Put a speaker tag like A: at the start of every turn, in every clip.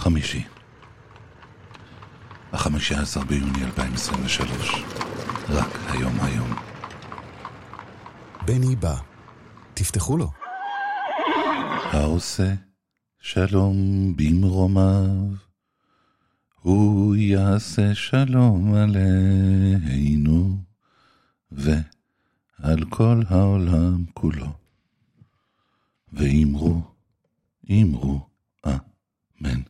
A: חמישי. החמישה עשר ביוני 2023. רק היום היום.
B: בני בא. תפתחו לו.
A: העושה שלום במרומיו, הוא יעשה שלום עלינו ועל כל העולם כולו. ואמרו, אמרו, אמן, אמן.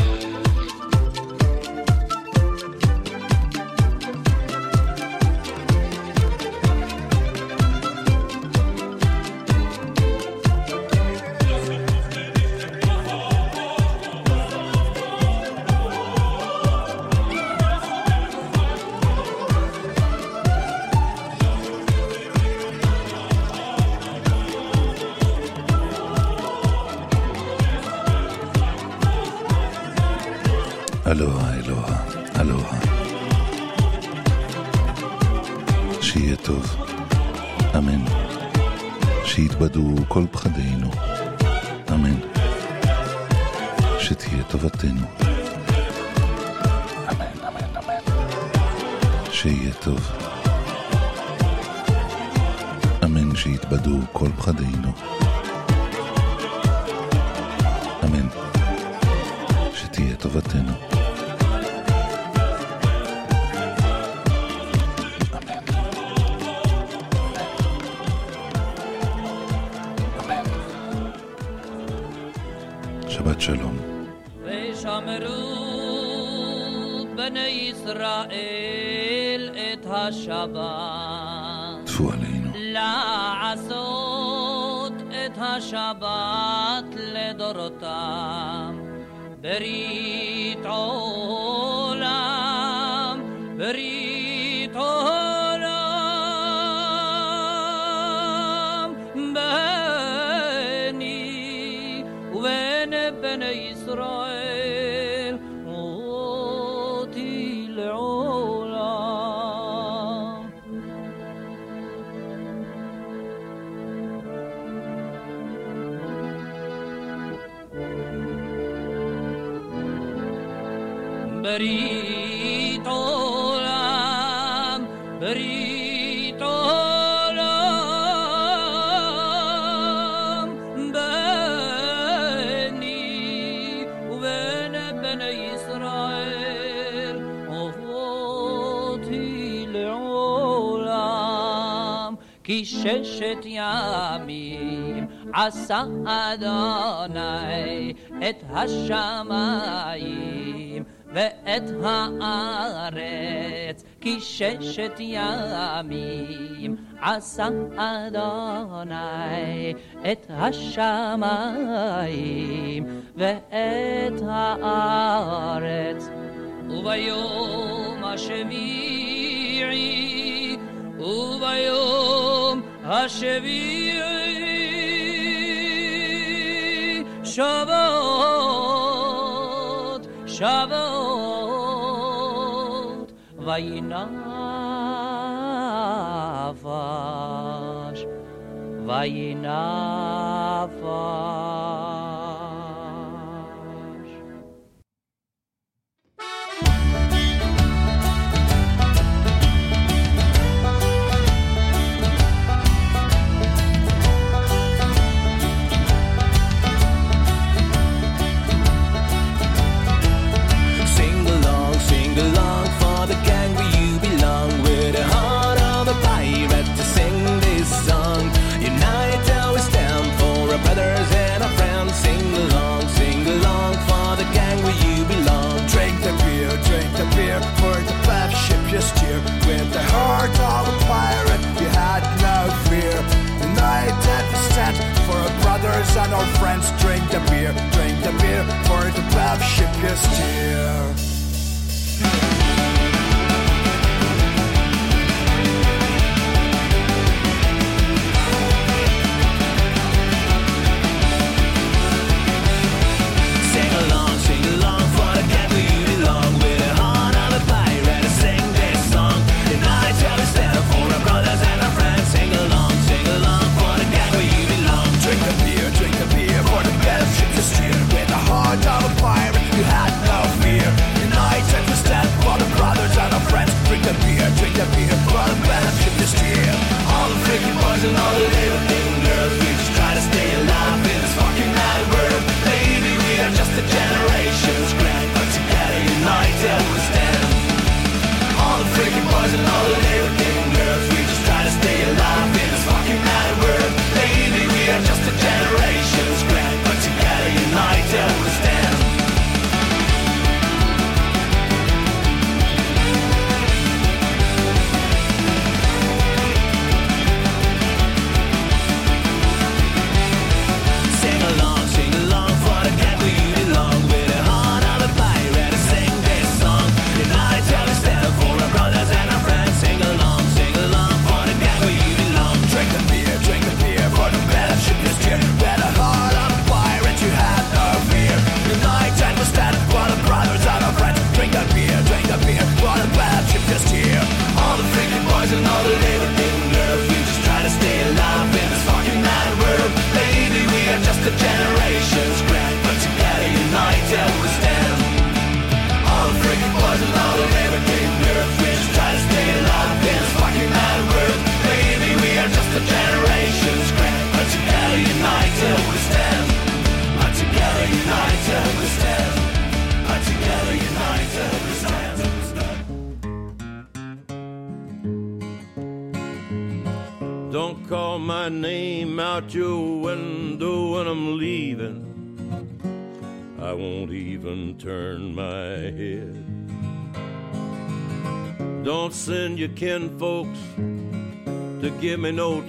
A: אלוהה, אלוהה, אלוהה. שיהיה טוב, אמן. שיתבדו כל פחדינו, אמן. שתהיה טובתנו, אמן, אמן, אמן. שיהיה טוב, אמן. שיתבדו כל פחדינו, אמן. שתהיה טובתנו. שבת שלום.
C: ושמרו בני ישראל את השבת.
A: טפו עלינו.
C: לעשות את השבת לדורותם. ברית עולם, ששת ימים עשה אדוני את השמיים ואת הארץ, כי ששת ימים עשה אדוני את השמיים ואת הארץ. וביום השביעי, וביום השביעי, שבות, שבות, וינפש, וינפש.
D: With the heart of a pirate, you
E: had no fear. United we stand for our brothers and our friends. Drink the beer, drink the beer for the bad ship you steer.
D: that we have brought back to this
F: year. All the freaking boys and all the little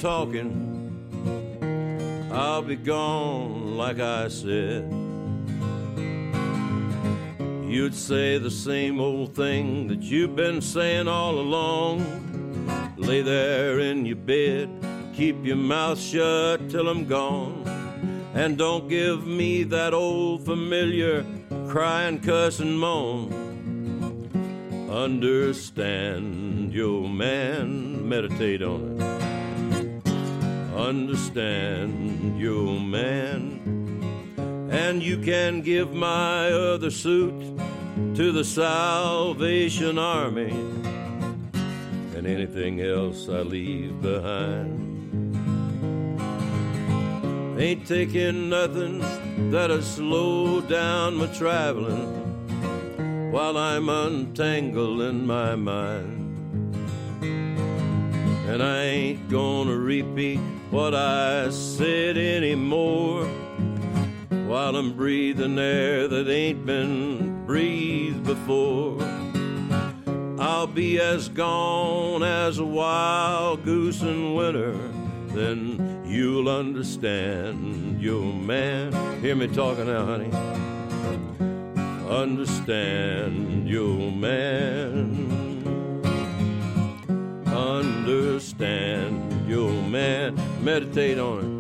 F: talking. I'll be gone, like I said. You'd say the same old thing that you've been saying all along. Lay there in your bed, keep your mouth shut till I'm gone. And don't give me that old familiar crying, cuss, and moan. Understand your man, meditate on it. Understand your man. And you can give my other suit to the Salvation Army and anything else I leave behind. Ain't taking nothing that'll slow down my traveling while I'm untangling my mind. And I ain't gonna repeat what I said anymore while I'm breathing air that ain't been breathed before. I'll be as gone as a wild goose in winter. Then you'll understand your man. Hear me talking now, honey. Understand your man. Understand your man. Meditate on it.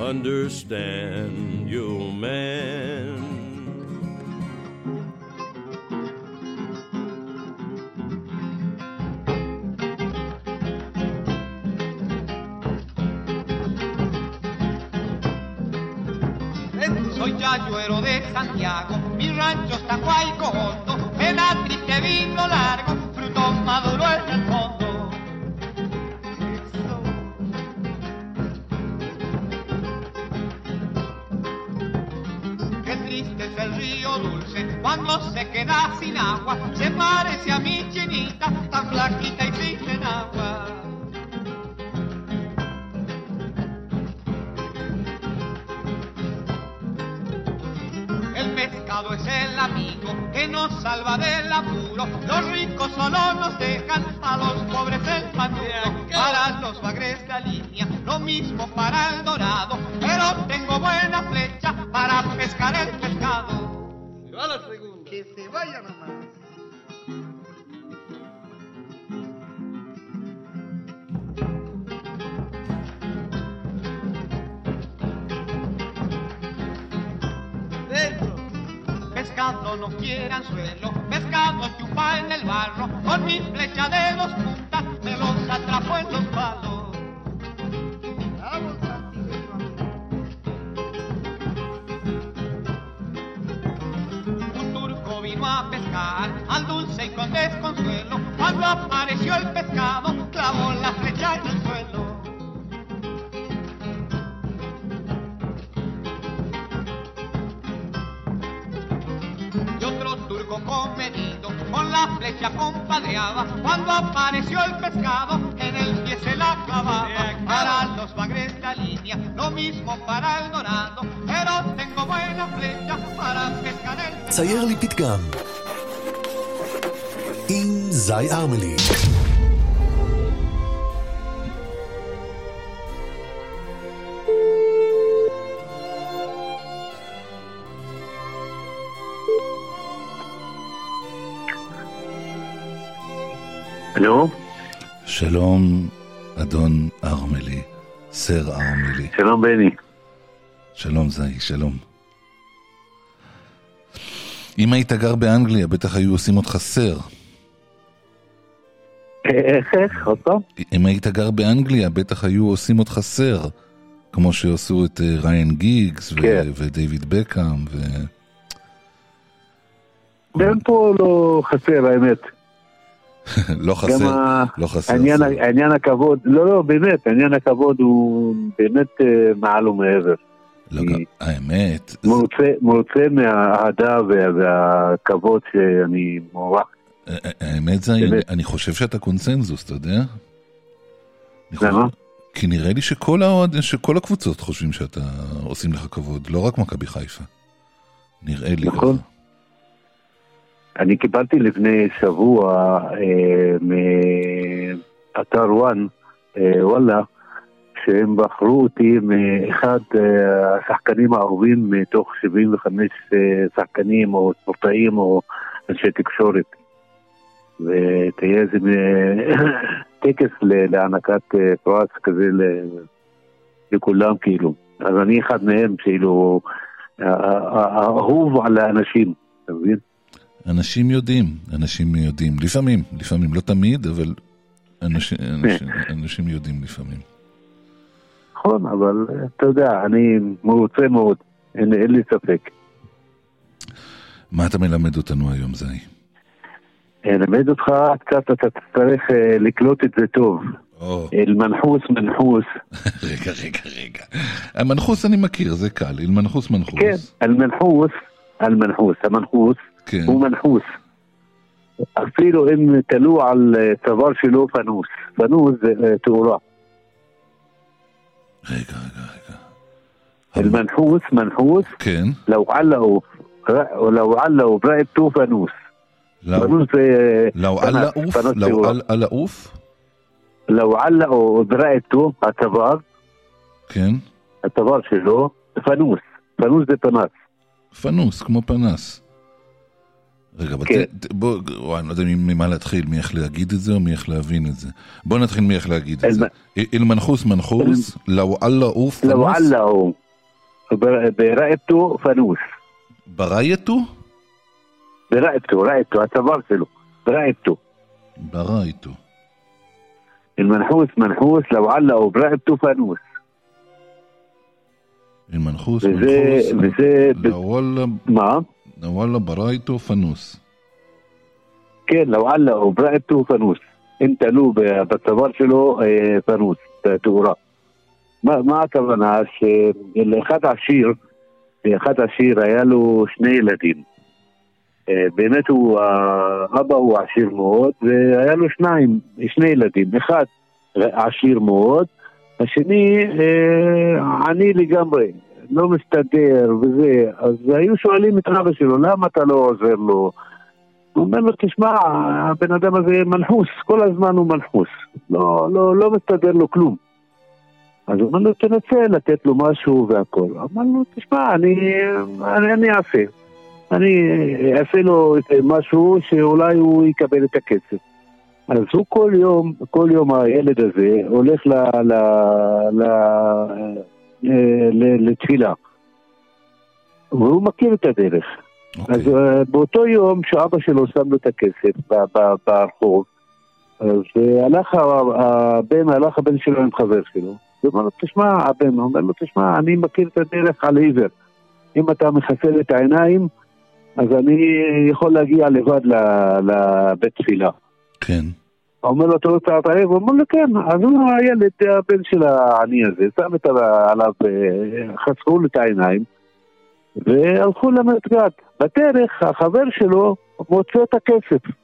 F: Understand your man.
G: Eh, soy Yayuero de Santiago, mi rancho está Guayco Hondo, me da triste vino largo, fruto maduro en el fondo. Río dulce cuando se queda sin agua, se parece a mi chinita, tan flaquita y sin agua. El pescado es el amigo que nos salva del apuro. Los ricos solo nos dejan a los pobres el panuro. Para los bagres de línea, lo mismo para el dorado. Pero tengo buena flecha para pescar el pescado. Que se vaya nomás. Pescado no quiere anzuelo, pescado chupa en el barro, con mi flecha de dos puntas me los atrapo en los palos. Un pescar al dulce y con desconsuelo, cuando apareció el pescado, clavó la flecha en el suelo. y otro turco comedido con la flecha compadreaba cuando apareció el pescado en el pie se la clavaba para los bagres la línea lo mismo para el dorado pero tengo buena flecha para pescar el
B: צייר לי פתגם. עם זי ארמלי.
H: הלו,
A: שלום, אדון ארמלי, סר ארמלי.
H: שלום בני.
A: שלום זי, שלום. אם היית גר באנגליה, בטח היו עושים אותך סר.
H: איך, איך, עוד פעם?
A: אם היית גר באנגליה, בטח היו עושים אותך סר. כמו שעשו את אה, ריין גיגס
H: כן.
A: ודייוויד בקאם ו...
H: גם פה לא חסר האמת.
A: לא
H: גם
A: חסר,
H: ה-
A: לא חסר.
H: העניין הכבוד, לא, לא, באמת, העניין הכבוד הוא באמת אה, מעל ומעבר.
A: לא, גם- האמת, זה-
H: מרוצה, מרוצה מהאהדה וה- והכבוד שאני מוערך.
A: האמת זה. אני חושב שאתה קונצנזוס, אתה יודע?
H: למה?
A: כי נראה לי שכל, האוהד, שכל הקבוצות חושבים שאתה עושים לך כבוד, לא רק מכבי חיפה. נראה לי
H: נכון.
A: ככה.
H: אני קיבלתי לפני שבוע אה, מאתר וואן, אה, וואלה, שהם בחרו אותי מאחד אה, השחקנים האהובים מתוך 75 אה, שחקנים או ספורטאים או אנשי תקשורת. ותהיה איזה טקס להענקת אה, פרס כזה לכולם כאילו. אז אני אחד מהם, כאילו, האהוב על האנשים, אתה מבין?
A: אנשים יודעים, אנשים יודעים. לפעמים, לפעמים, לא תמיד, אבל אנשים, אנשים, אנשים יודעים לפעמים.
H: נכון, אבל אה, אתה יודע, אני מרוצה מאוד, אין, אין לי ספק.
A: מה אתה מלמד אותנו היום, זי?
H: אלמד אותך קצת, אתה תצטרך אה, לקלוט את זה טוב.
A: או,
H: אל-מנחוס מנחוס,
A: רגע, רגע, רגע. המנחוס אני מכיר, זה קל. אל-מנחוס מנחוס.
H: כן, אל-מנחוס, אל-מנחוס, המנחוס
A: כן.
H: הוא מנחוס. אפילו אם תלו על אה, צוואר שלו פנוס. פנוס זה אה, תאורה.
A: רגע, רגע, רגע.
H: المنحوس منحوس
A: כן.
H: لو علقوا لو علقوا برقبته فانوس
A: לאו
H: فانوس זה
A: לאו
H: פנס,
A: על לעוף?
H: פנס
A: לאו
H: תאורה.
A: על- על לעוף?
H: لو علقوا برقبته הצוואר,
A: כן.
H: הצוואר שלו, פנוס. פנוס זה פנס.
A: פנוס, כמו פנס. רגע, אבל
H: כן.
A: ת- ת- בוא, וואי, אני לא יודע ממה להתחיל, מי איך להגיד את זה או מי איך להבין את זה. בוא נתחיל מי איך להגיד את זה. אל-מנחוס מנחוס, לאו על לעוף
H: لو
A: פנוס,
H: علقوا بر- برقبته فانوس
A: ברייתו?
H: برقبته رقبته هتبرت له. برقبته
A: برأيته.
H: المنحوس منحوس لو علقوا برقبته فانوس.
A: المنحوس
H: بزي
A: منخوص
H: بزي
A: لو
H: ولا
A: نعم. لو ولا
H: برأيته فانوس. كان لو علقوا برقبته فانوس. انت لو بتبرش له آه، فانوس تقراه ما ما اعتبرناش آه، اللي خد عشير اللي خد عشير عياله اثنين באמת הוא, האבא הוא עשיר מאוד, והיה לו שניים, שני ילדים. אחד עשיר מאוד, השני אה, עני לגמרי, לא מסתדר וזה. אז היו שואלים את אבא שלו, למה אתה לא עוזר לו? הוא אומר לו, תשמע, הבן אדם הזה מנחוס, כל הזמן הוא מנחוס, לא, לא, לא מסתדר לו כלום. אז הוא אומר לו, תנסה לתת לו משהו והכל. אמר לו, תשמע, אני, אני, אני אעשה. אני אעשה לו משהו שאולי הוא יקבל את הכסף. אז הוא כל יום, כל יום הילד הזה הולך ל, ל, ל, ל, ל, לתפילה. והוא מכיר את הדרך.
A: אוקיי.
H: אז אה, באותו יום שאבא שלו שם לו את הכסף ברחוב, אז אה, הלך הבן, הלך הבן שלו עם חבר שלו, ואומר לו, תשמע, הבן, אומר לו, תשמע, אני מכיר את הדרך על עיוור. אם אתה מחסל את העיניים, אז אני יכול להגיע לבד לבית תפילה.
A: כן.
H: אומר לו, אתה רוצה להתערב? הוא אומר לו, כן. אז הוא הילד, הבן של העני הזה, שם את עליו, אה, חסכו לו את העיניים, והלכו למסגד. בדרך, החבר שלו מוצא את הכסף.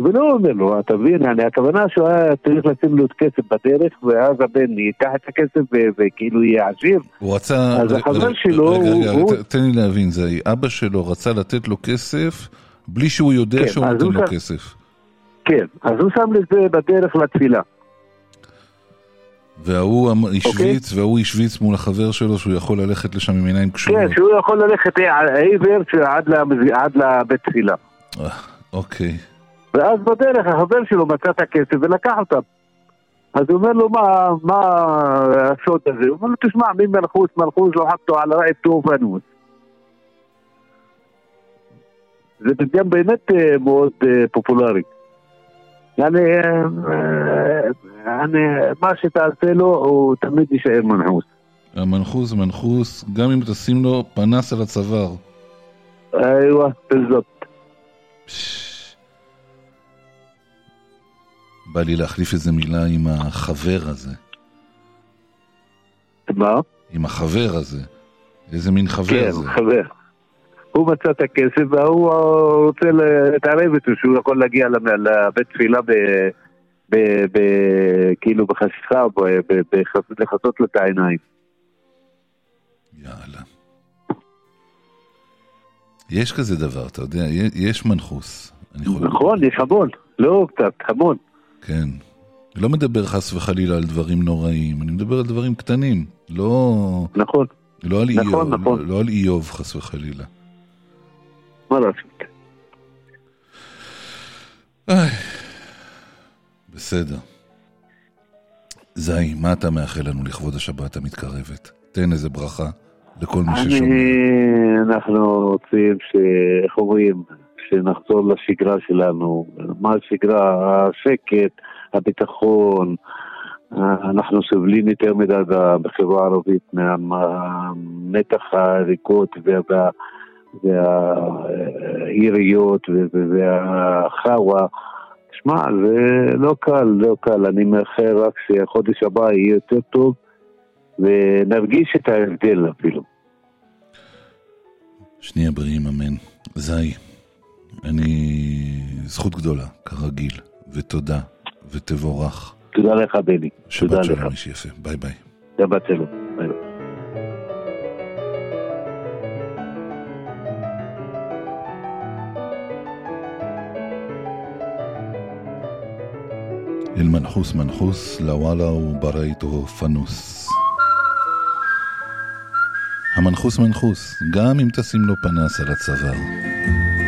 H: ולא אומר לו, אתה מבין? אני, הכוונה שהוא היה צריך לשים לו את כסף בדרך, ואז הבן ייקח את הכסף ו- וכאילו יהיה עשיר.
A: הוא רצה...
H: אז החבר שלו,
A: רגע,
H: הוא-
A: רגע,
H: הוא-
A: תן לי להבין, זה אבא שלו רצה לתת לו כסף בלי שהוא יודע
H: כן,
A: שהוא נותן לו
H: שם-
A: כסף.
H: כן, אז הוא שם לזה בדרך לתפילה.
A: וההוא אמ-
H: אוקיי.
A: השוויץ, והוא השוויץ מול החבר שלו שהוא יכול ללכת לשם עם עיניים קשורות.
H: כן, שהוא יכול ללכת עיוור עד לבית תפילה.
A: אה, אוקיי.
H: ואז בדרך החבר שלו מצא את הכסף ולקח אותם. אז הוא אומר לו, מה, מה הסוד הזה? הוא אומר לו, תשמע, מי מלכוס? מלכוס לא חטו על רעי תאופנות. זה פתגם באמת אה, מאוד אה, פופולרי. יעני, אה, יעני, מה שתעשה לו, הוא תמיד יישאר מנחוס.
A: המנחוס מנחוס, גם אם תשים לו פנס על הצוואר.
H: איווה,
A: בזאת. בא לי להחליף איזה מילה עם החבר הזה.
H: מה?
A: עם החבר הזה. איזה מין חבר
H: כן,
A: זה.
H: חבר. הוא מצא את הכסף והוא רוצה להתערב איתו שהוא יכול להגיע לבית תפילה ב- ב- ב- כאילו בחשיכה, ב- ב- בחס- לכסות לו את העיניים.
I: יאללה. יש כזה דבר, אתה יודע, יש מנחוס.
H: נכון, יש המון, לא קצת, המון.
I: כן. אני לא מדבר חס וחלילה על דברים נוראים, אני מדבר על דברים קטנים. לא,
H: נכון,
I: לא על
H: נכון,
I: איוב,
H: נכון.
I: לא, לא על איוב חס וחלילה.
H: מה לעשות?
I: איי, בסדר. זי, מה אתה מאחל לנו לכבוד השבת המתקרבת? תן איזה ברכה לכל מי ששומע.
H: אנחנו רוצים ש... איך אומרים? שנחזור לשגרה שלנו. מה השגרה? השקט, הביטחון. אנחנו סובלים יותר מדי בחברה הערבית מהמתח הריקות וה- והיריות והחאווה. שמע, זה לא קל, לא קל. אני מאחל רק שהחודש הבא יהיה יותר טוב ונרגיש את ההבדל אפילו.
I: שנהיה בריאים, אמן. זי, אני... זכות גדולה, כרגיל, ותודה, ותבורך.
H: תודה לך, בני. תודה
I: שבת
H: לך.
I: שלום, איש יפה. ביי ביי.
H: שבת שלום. ביי ביי.
I: المنحوس منحوس لولا وبريته פנוס. המנחוס מנחוס, גם אם תשים לו פנס על הצוואר.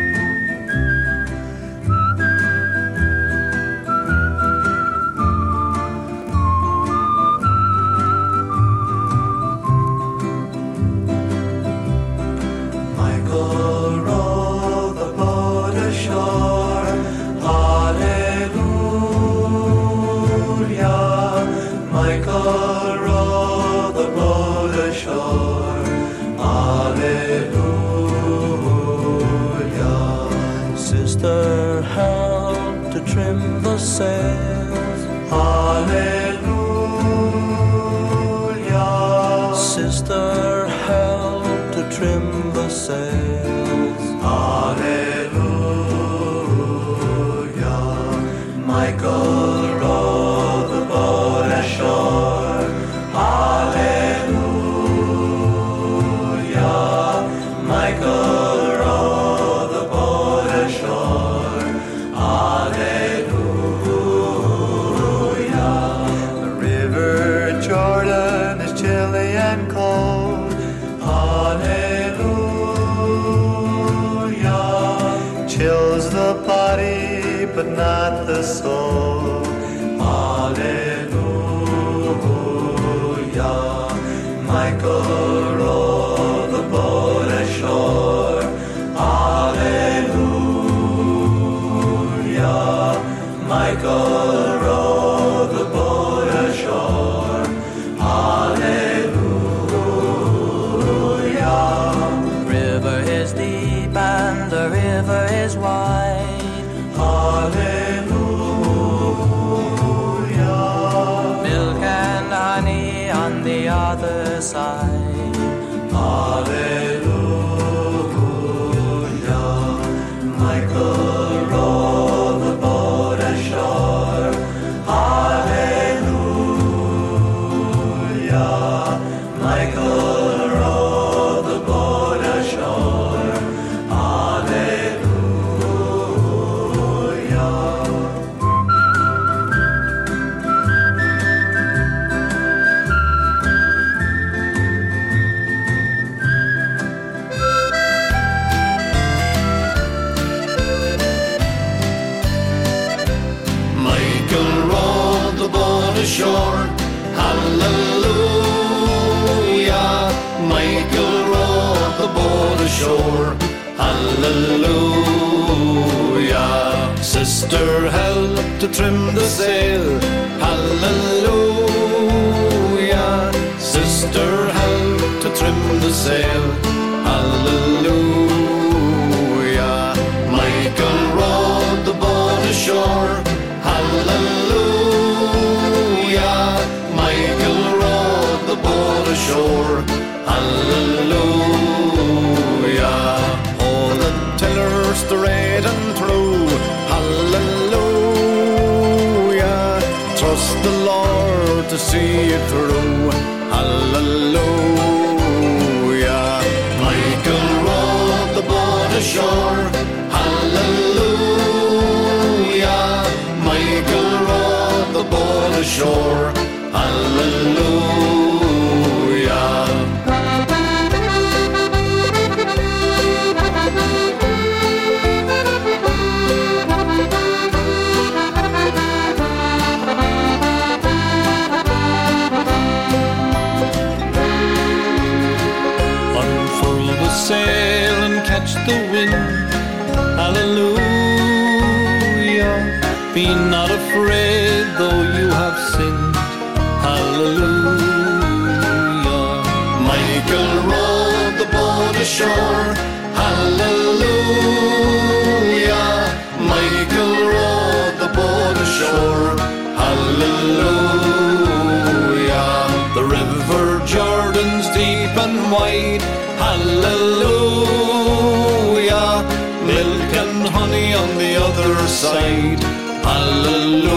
J: Side. Hallelujah.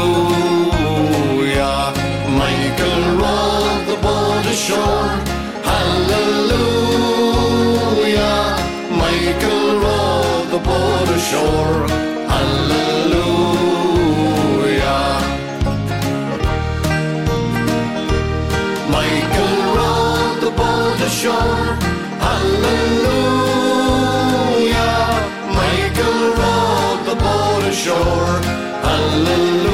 J: Michael rowed the boat ashore. shore. Hallelujah.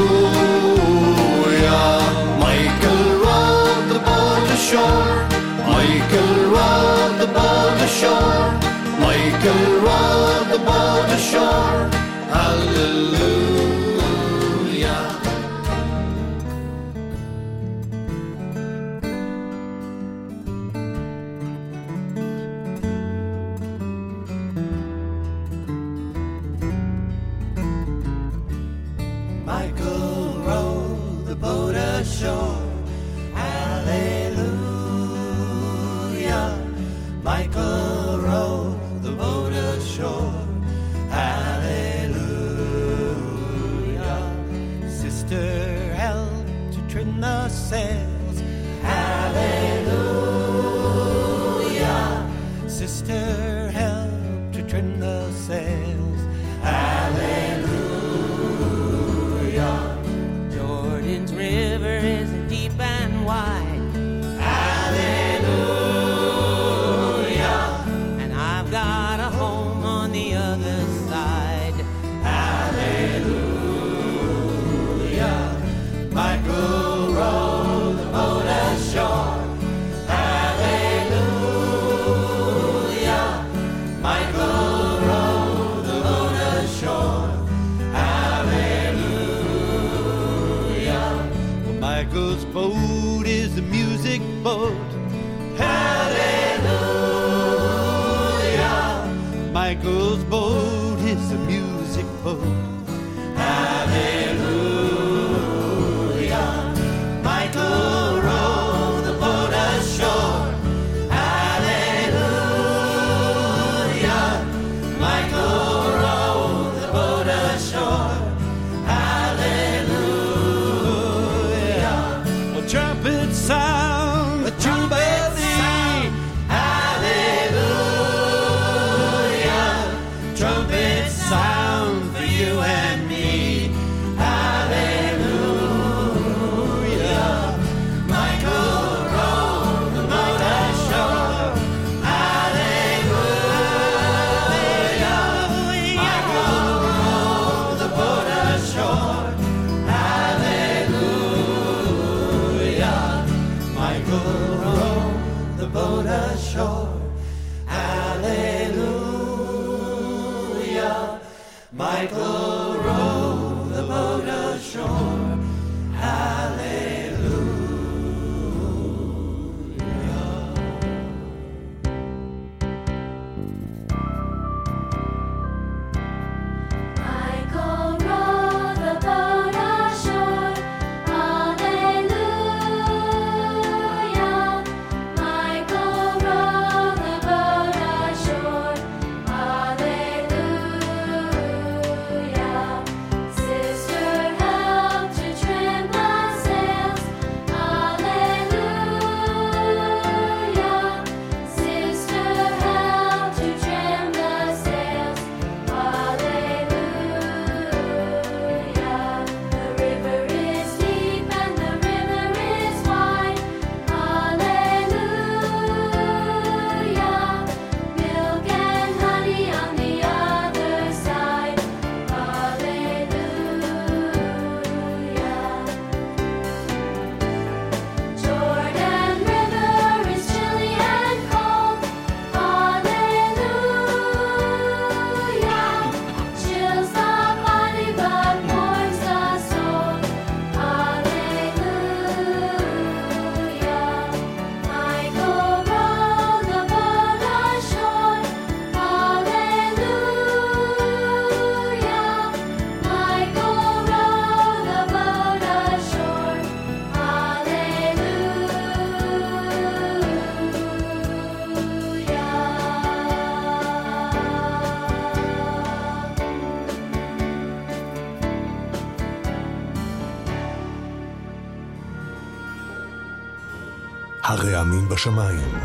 B: הרעמים בשמיים.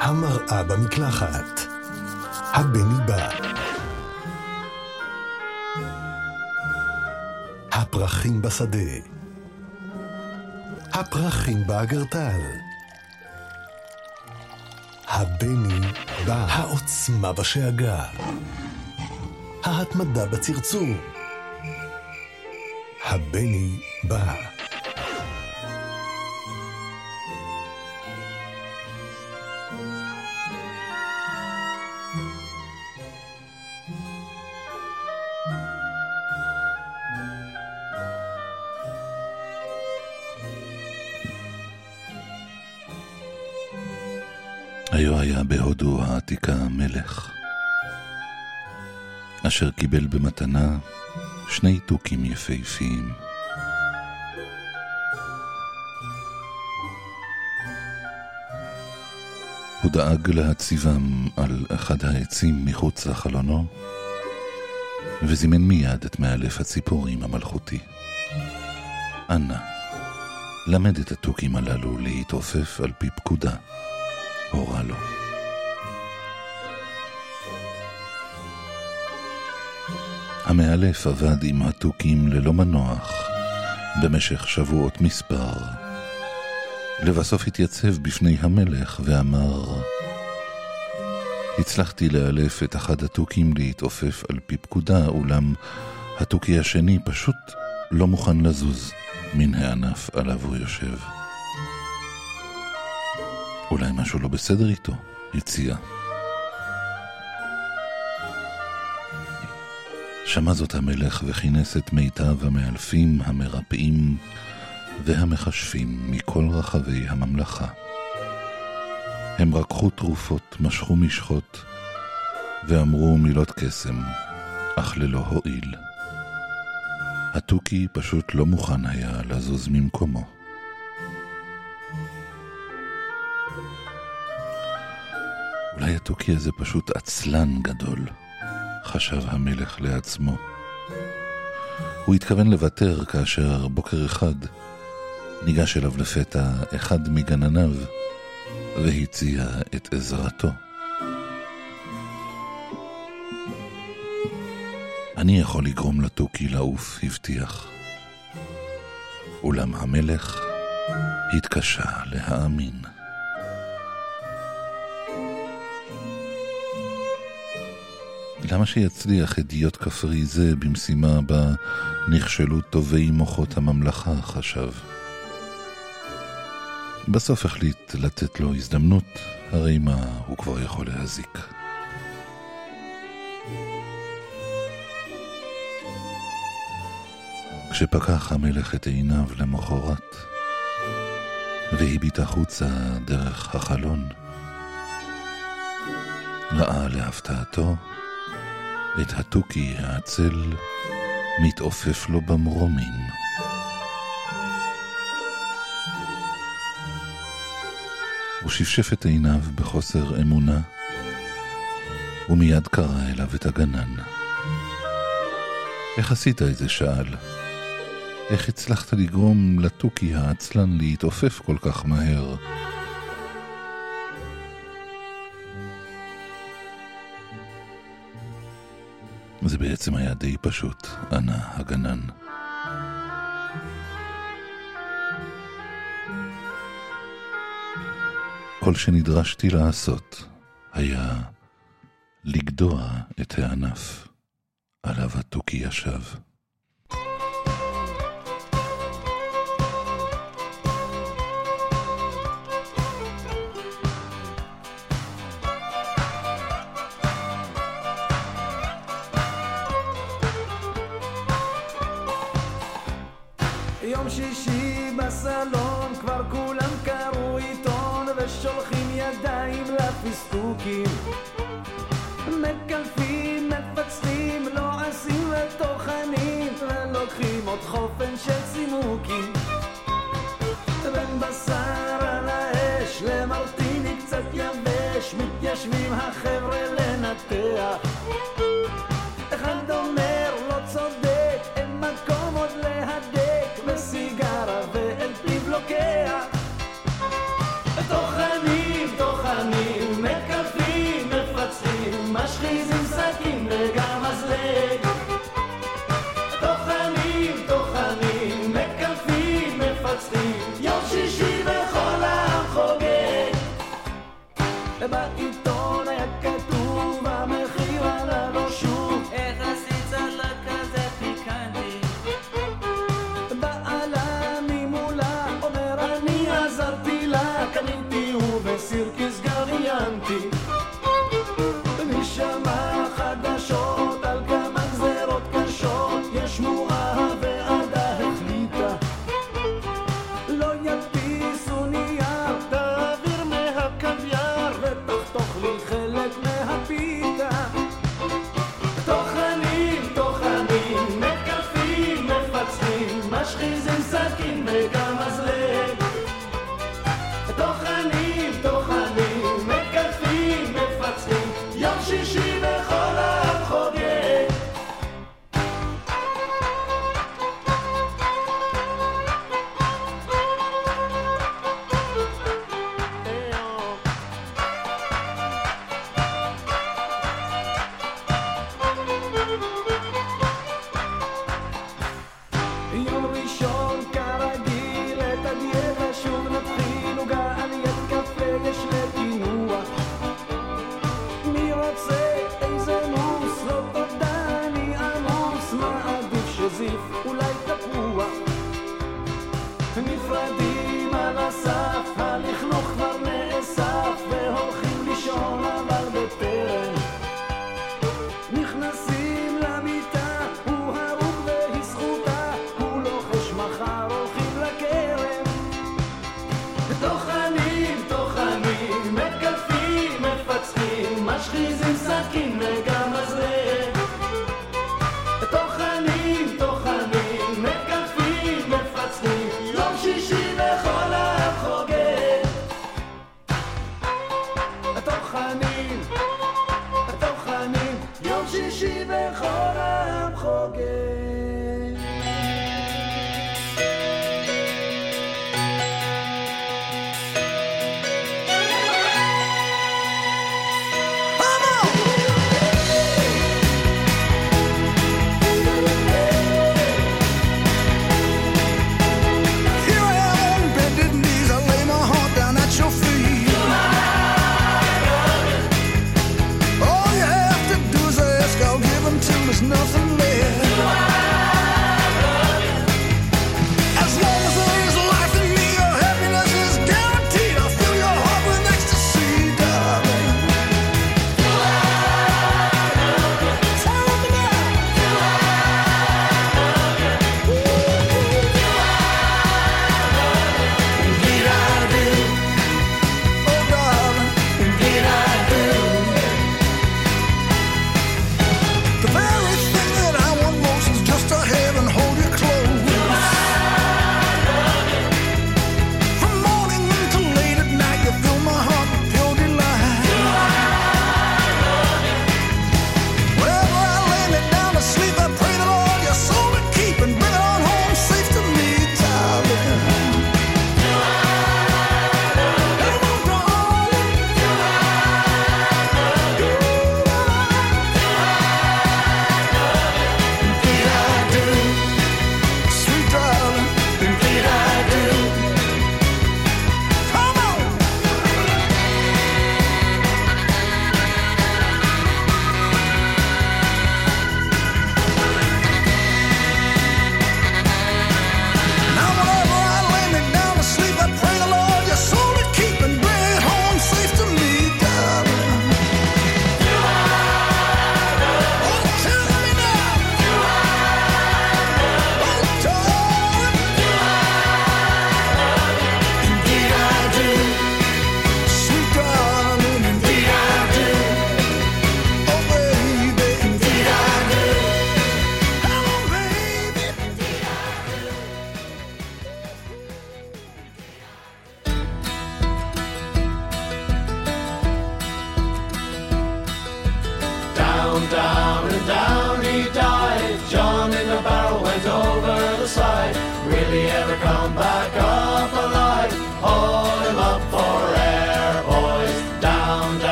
B: המראה במקלחת. הבני בא. הפרחים בשדה. הפרחים באגרטל. הבני בא. העוצמה בשאגה. ההתמדה בצרצור. הבני בא.
A: אשר קיבל במתנה שני תוכים יפהפיים. הוא דאג להציבם על אחד העצים מחוץ לחלונו, וזימן מיד את מאלף הציפורים המלכותי. אנא, למד את התוכים הללו להתעופף על פי פקודה, הורה לו. המאלף עבד עם התוכים ללא מנוח במשך שבועות מספר. לבסוף התייצב בפני המלך ואמר, הצלחתי לאלף את אחד התוכים להתעופף על פי פקודה, אולם התוכי השני פשוט לא מוכן לזוז מן הענף עליו הוא יושב. אולי משהו לא בסדר איתו, הציע. שמע זאת המלך וכינס את מיטב המאלפים, המרפאים והמכשפים מכל רחבי הממלכה. הם רקחו תרופות, משכו משחות, ואמרו מילות קסם, אך ללא הועיל. התוכי פשוט לא מוכן היה לזוז ממקומו. אולי התוכי הזה פשוט עצלן גדול, חשב המלך לעצמו. הוא התכוון לוותר כאשר בוקר אחד ניגש אליו לפתע אחד מגנניו והציע את עזרתו. אני יכול לגרום לתוכי לעוף, הבטיח. אולם המלך התקשה להאמין. למה שיצליח הדיוט כפרי זה במשימה בה נכשלו טובי מוחות הממלכה, חשב. בסוף החליט לתת לו הזדמנות, הרי מה הוא כבר יכול להזיק. כשפקח המלך את עיניו למחרת, והביט החוצה דרך החלון, ראה להפתעתו את התוכי העצל מתעופף לו במרומים. הוא שפשף את עיניו בחוסר אמונה, ומיד קרא אליו את הגנן. איך עשית את זה? שאל. איך הצלחת לגרום לתוכי העצלן להתעופף כל כך מהר? זה בעצם היה די פשוט, ענה הגנן. כל שנדרשתי לעשות היה לגדוע את הענף עליו התוכי ישב.
K: עוד חופן של צימוקים. בין בשר על האש למרטיני קצת יבש מתיישבים החבר'ה לנתח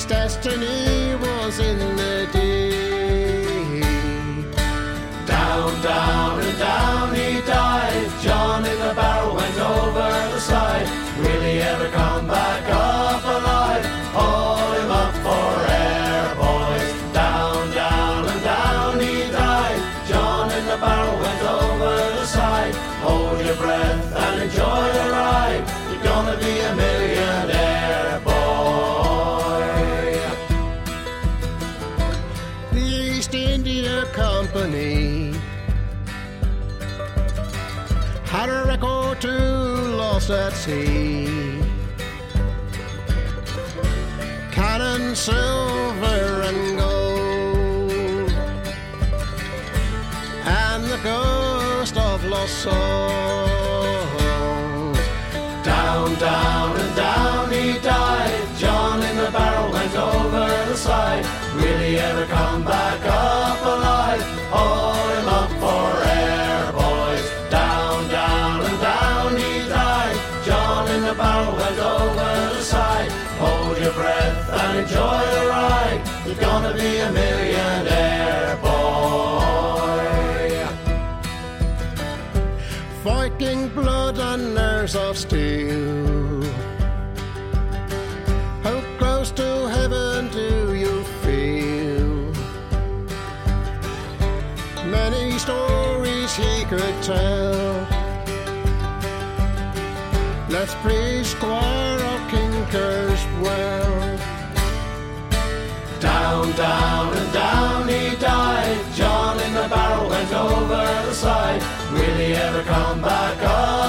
L: his destiny was in the silver and gold, and the ghost of lost souls.
M: to be a millionaire boy.
N: Fighting blood and nerves of steel. How close to heaven do you feel? Many stories he could tell. Let's please, Squire.
M: Down, down, and down he died. John in the barrel went over the side. Will he ever come back up?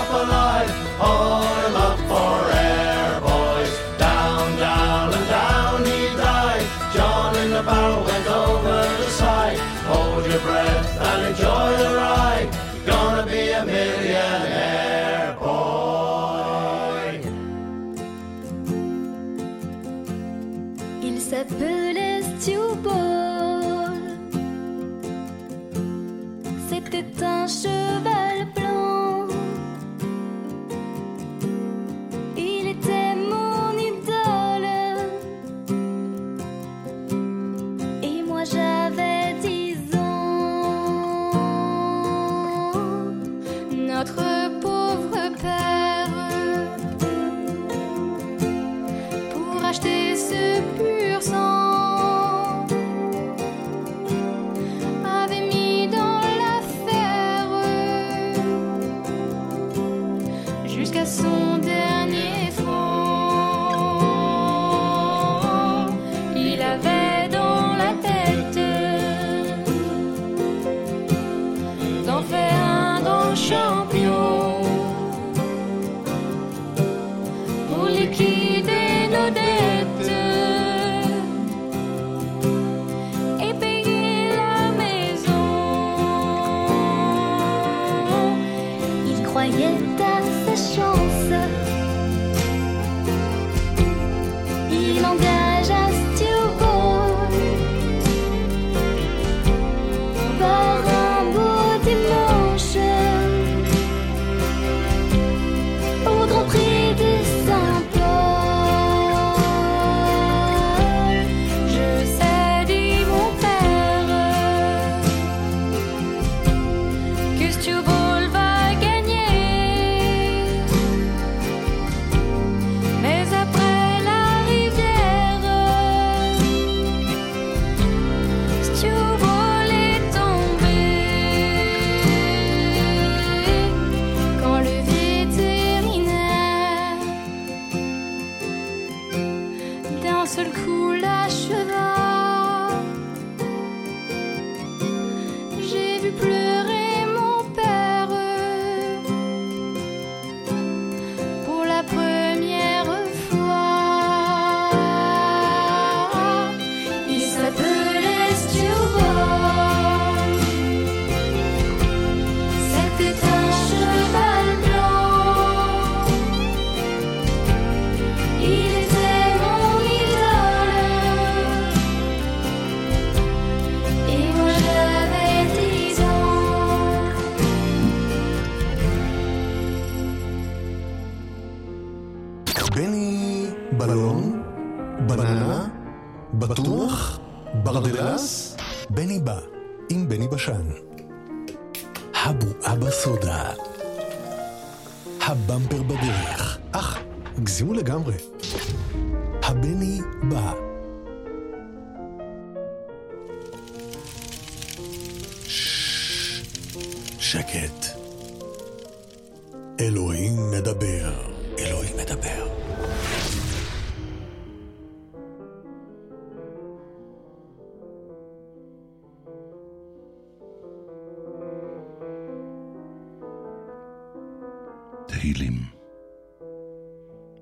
A: תהילים,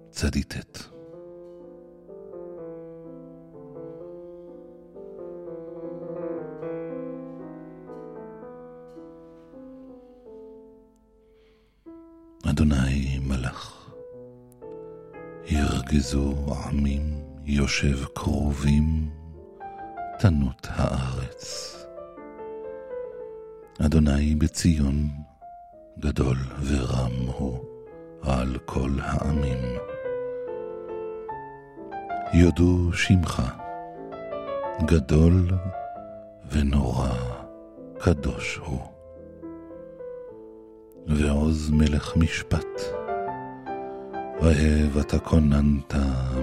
A: צדיט. אדוני מלך, ירגזו עמים, יושב קרובים, תנות הארץ. אדוני בציון, גדול ורם הוא על כל העמים. יודו שמך, גדול ונורא קדוש הוא. ועוז מלך משפט, ראה אתה כוננת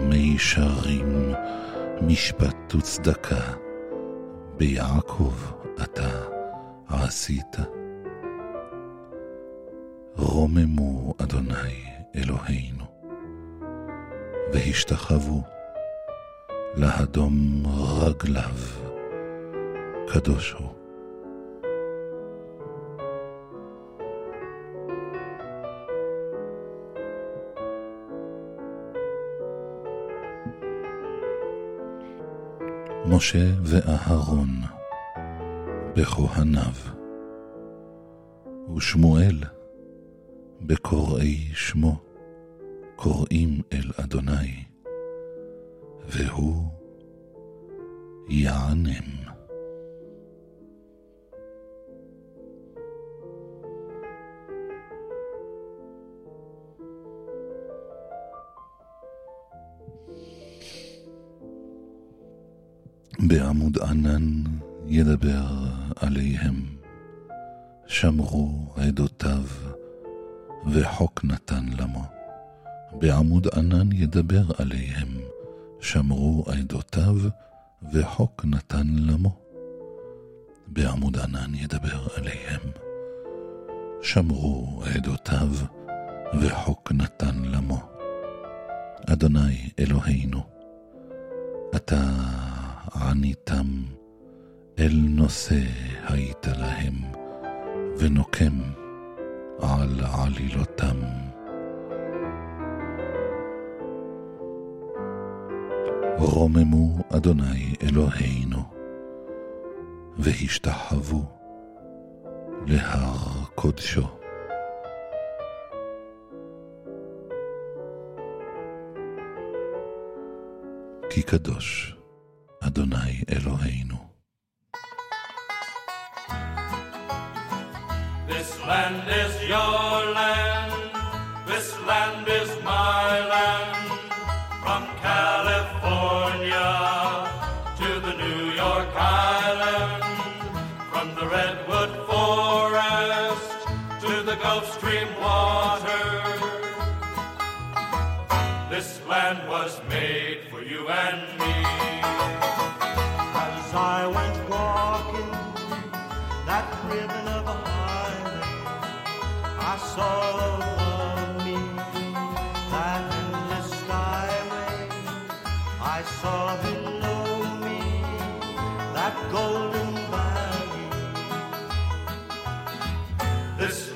A: מישרים, משפט וצדקה, ביעקב אתה עשית. רוממו אדוני אלוהינו, והשתחוו להדום רגליו, קדוש הוא. משה ואהרון בכהניו, ושמואל בקוראי שמו, קוראים אל אדוני, והוא יענם. בעמוד ענן ידבר עליהם, שמרו עדותיו, וחוק נתן למו. בעמוד ענן ידבר עליהם, שמרו עדותיו, וחוק נתן למו. בעמוד ענן ידבר עליהם, שמרו עדותיו, וחוק נתן למו. אדוני אלוהינו, אתה עניתם, אל נושא היית להם, ונוקם על עלילותם. רוממו אדוני אלוהינו, והשתחוו להר קודשו. כי קדוש אדוני אלוהינו.
I: This land is your land,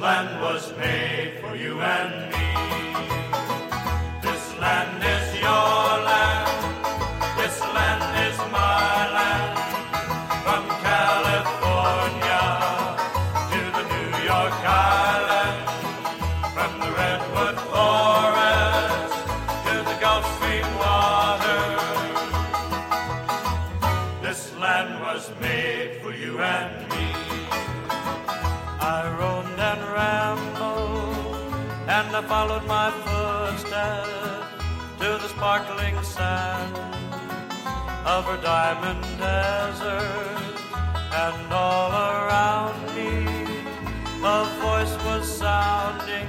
I: land was made for you and me.
O: Of her diamond desert, and all around me a voice was sounding.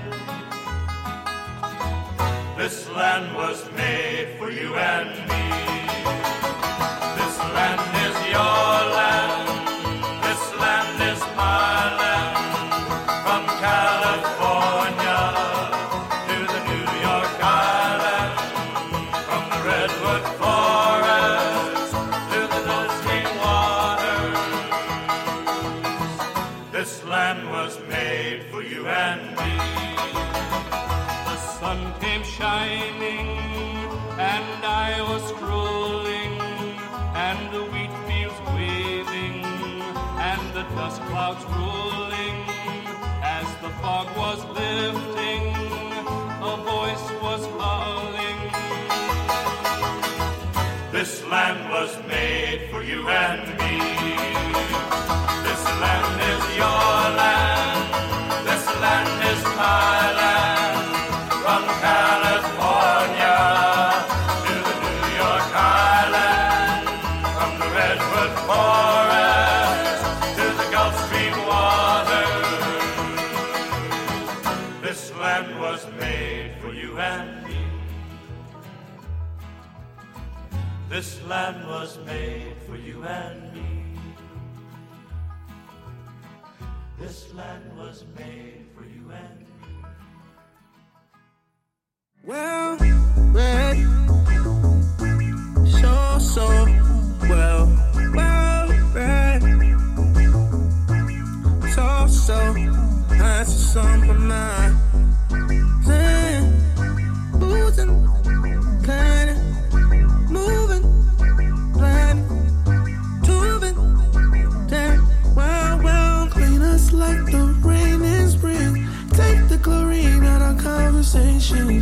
I: This land was made for you and
O: clouds rolling. As the fog was lifting, a voice was calling.
I: This land was made for you and me. This land was made for you and me. This land was made for you and me.
P: Well, read, you.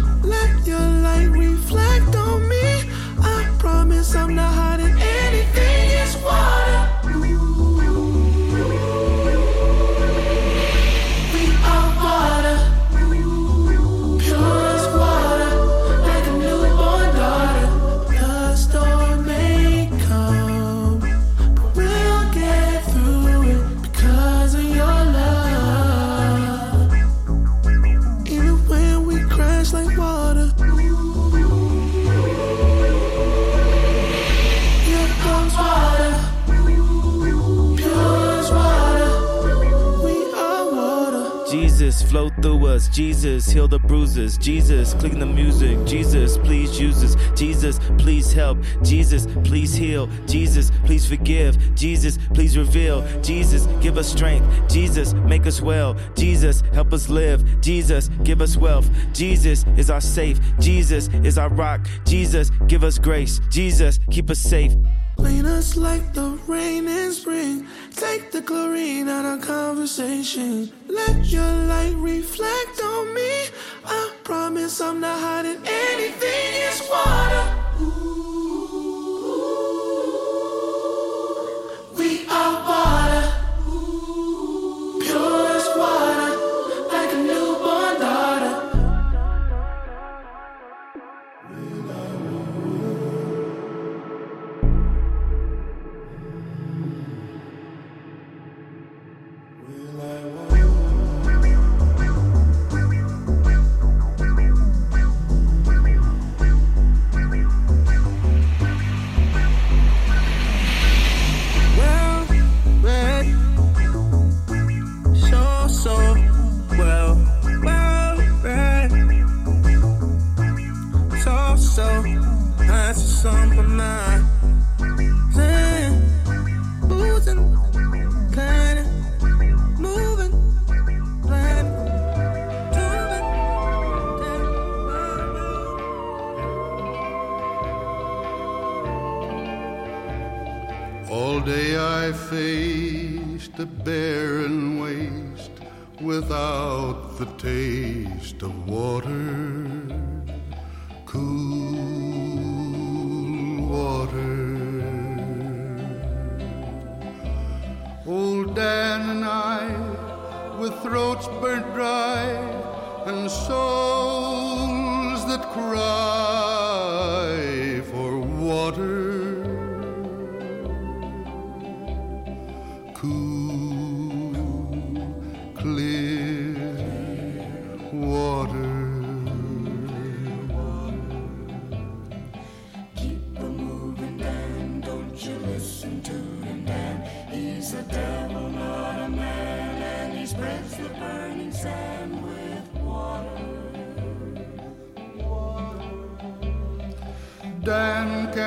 P: Us.
Q: Jesus, heal the bruises. Jesus, clean the music. Jesus, please use us. Jesus, please help. Jesus, please heal. Jesus, please forgive. Jesus, please reveal. Jesus, give us strength. Jesus, make us well. Jesus, help us live. Jesus, give us wealth. Jesus is our safe. Jesus is our rock. Jesus, give us grace. Jesus, keep us safe.
P: Clean us like the rain in spring. Take the chlorine out of conversation. Let your light reflect on me. I promise I'm not hiding anything. It's water.
R: Of water, cool water. Old Dan and I, with throats burnt dry and souls that cry for water. cool, clear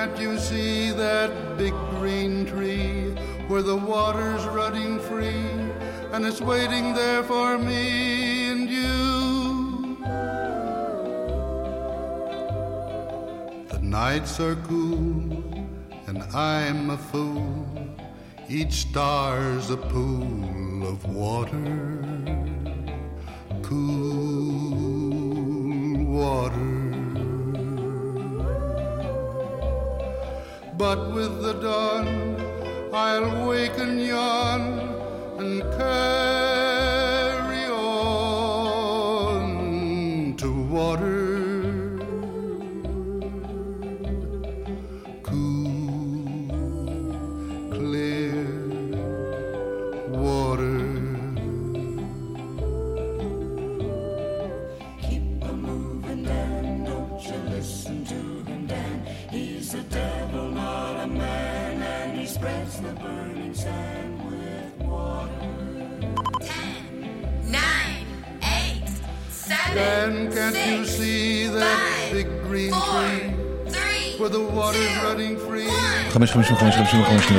R: can't you see that big green tree where the water's running free and it's waiting there for me and you? The nights are cool and I'm a fool. Each star's a pool of water.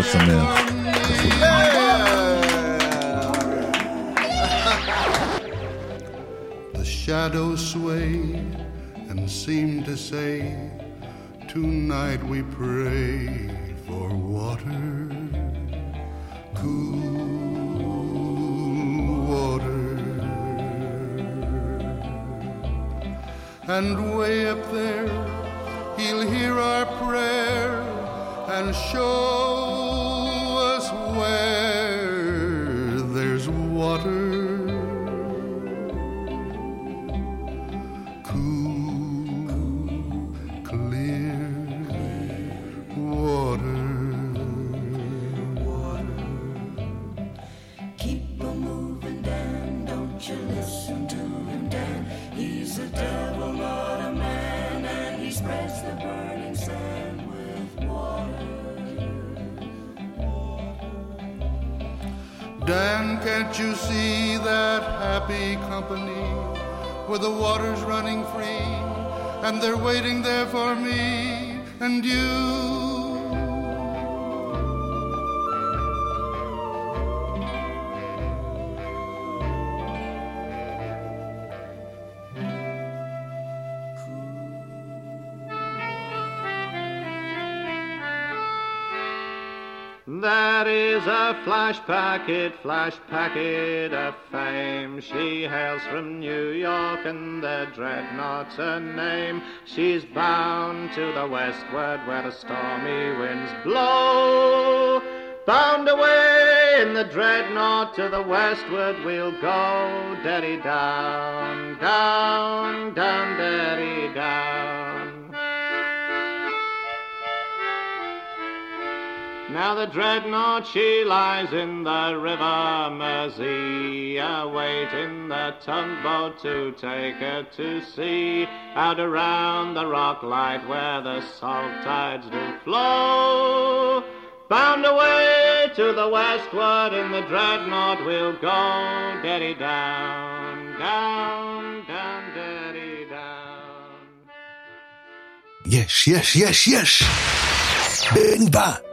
A: שמח.
R: The shadows sway and seem to say, Tonight we pray for water, cool water. And way up there, He'll hear our prayer and show us where
M: you
R: see that happy company where the water's running free and they're waiting there for me and you?
F: Flash packet, flash packet of fame. She hails from New York and the dreadnought's her name. She's bound to the westward where the stormy winds blow. Bound away in the dreadnought to the westward we'll go. Daddy down, down, down, daddy down. Now the dreadnought she lies in the River Mersey, awaiting the tugboat to take her to sea. Out around the rock light where the salt tides do flow, bound away to the westward in the dreadnought we'll go, daddy down, down, down, daddy down.
B: Yes, yes, yes, yes. Bing bang.